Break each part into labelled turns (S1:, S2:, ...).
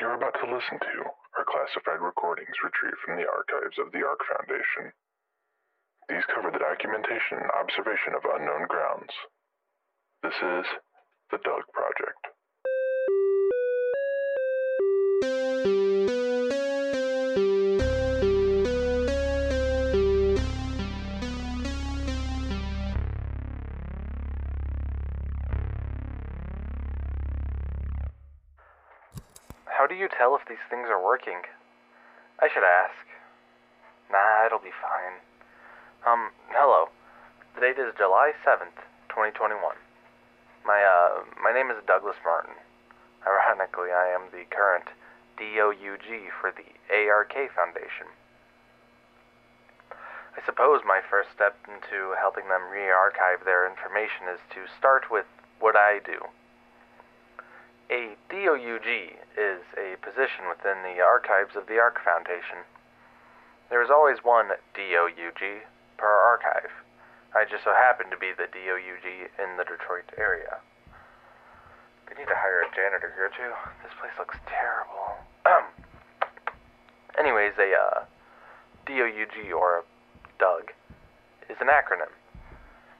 S1: you're about to listen to are classified recordings retrieved from the archives of the Ark Foundation. These cover the documentation and observation of unknown grounds. This is the Doug Project.
S2: Do you tell if these things are working? I should ask. Nah, it'll be fine. Um, hello. The date is July 7th, 2021. My, uh, my name is Douglas Martin. Ironically, I am the current DOUG for the ARK Foundation. I suppose my first step into helping them re archive their information is to start with what I do. A DOUG is a position within the archives of the Ark Foundation. There is always one DOUG per archive. I just so happen to be the DOUG in the Detroit area. They need to hire a janitor here too. This place looks terrible. Anyways, a uh, DOUG or a DUG is an acronym.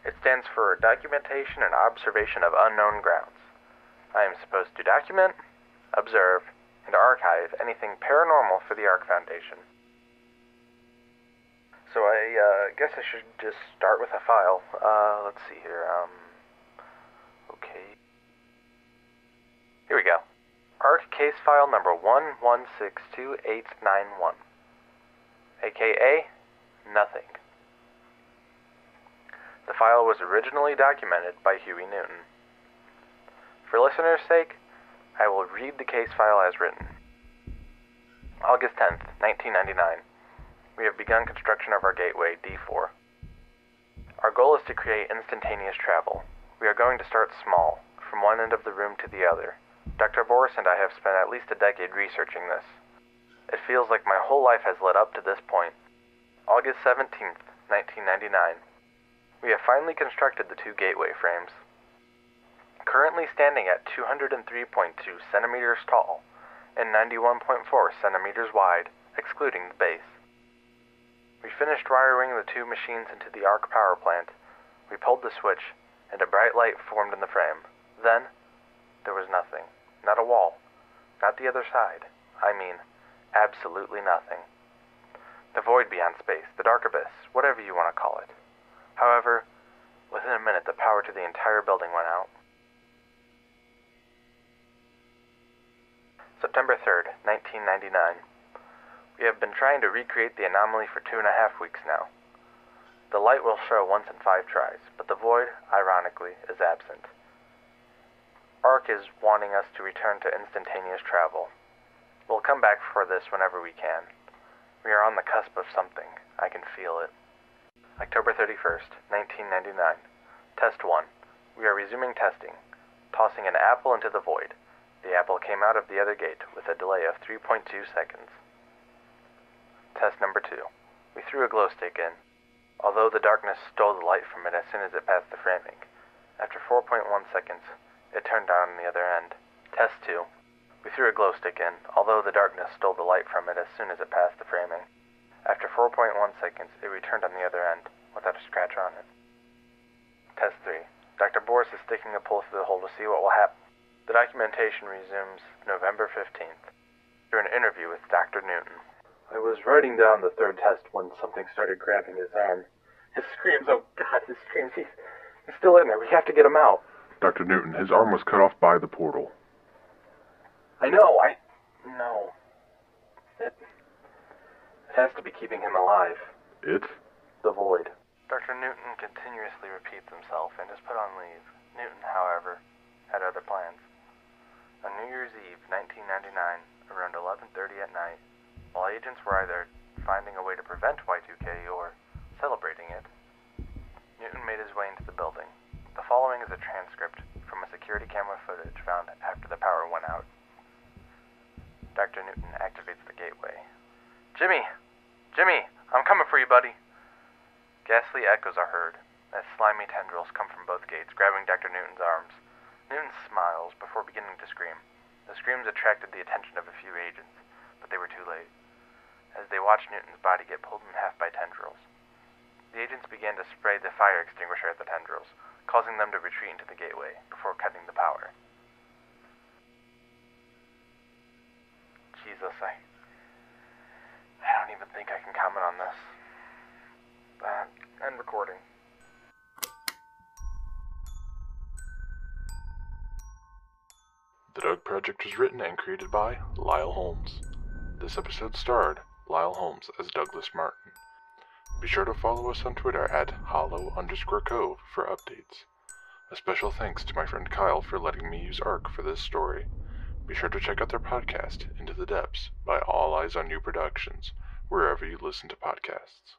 S2: It stands for Documentation and Observation of Unknown Grounds. I am supposed to document, observe, and archive anything paranormal for the Ark Foundation. So I uh, guess I should just start with a file. Uh, let's see here. Um, okay. Here we go. Ark case file number 1162891. AKA, nothing. The file was originally documented by Huey Newton. For listeners' sake, I will read the case file as written. August 10th, 1999. We have begun construction of our gateway, D4. Our goal is to create instantaneous travel. We are going to start small, from one end of the room to the other. Dr. Boris and I have spent at least a decade researching this. It feels like my whole life has led up to this point. August 17th, 1999. We have finally constructed the two gateway frames. Currently standing at 203.2 centimeters tall and 91.4 centimeters wide, excluding the base. We finished wiring the two machines into the Ark power plant. We pulled the switch, and a bright light formed in the frame. Then, there was nothing. Not a wall. Not the other side. I mean, absolutely nothing. The void beyond space, the dark abyss, whatever you want to call it. However, within a minute, the power to the entire building went out. September 3rd, 1999. We have been trying to recreate the anomaly for two and a half weeks now. The light will show once in five tries, but the void, ironically, is absent. ARK is wanting us to return to instantaneous travel. We'll come back for this whenever we can. We are on the cusp of something. I can feel it. October 31st, 1999. Test 1. We are resuming testing. Tossing an apple into the void. The apple came out of the other gate with a delay of 3.2 seconds. Test number 2. We threw a glow stick in. Although the darkness stole the light from it as soon as it passed the framing. After 4.1 seconds, it turned on the other end. Test 2. We threw a glow stick in, although the darkness stole the light from it as soon as it passed the framing. After 4.1 seconds, it returned on the other end, without a scratch on it. Test 3. Dr. Boris is sticking a pole through the hole to see what will happen. The documentation resumes November 15th, through an interview with Dr. Newton. I was writing down the third test when something started grabbing his arm. His screams, oh god, his screams, he's, he's still in there. We have to get him out.
S1: Dr. Newton, his arm was cut off by the portal.
S2: I know, I know. It, it has to be keeping him alive.
S1: It?
S2: The void. Dr. Newton continuously repeats himself and is put on leave. Newton, however, had other plans. On New Year's Eve, 1999, around 11:30 at night, while agents were either finding a way to prevent Y2K or celebrating it, Newton made his way into the building. The following is a transcript from a security camera footage found after the power went out. Dr. Newton activates the gateway. Jimmy! Jimmy! I'm coming for you, buddy! Ghastly echoes are heard as slimy tendrils come from both gates, grabbing Dr. Newton's arms. Newton smiles before beginning to scream.
S3: The screams attracted the attention of a few agents, but they were too late. As they watched Newton's body get pulled in half by tendrils, the agents began to spray the fire extinguisher at the tendrils, causing them to retreat into the gateway before cutting the power. Jesus, I.
S2: The Doug Project was written and created by Lyle Holmes. This episode starred Lyle Holmes as Douglas Martin. Be sure to follow us on Twitter at hollow underscore cove for updates. A special thanks to my friend Kyle for letting me use ARK for this story. Be sure to check out their podcast, Into the Depths, by All Eyes on You Productions, wherever you listen to podcasts.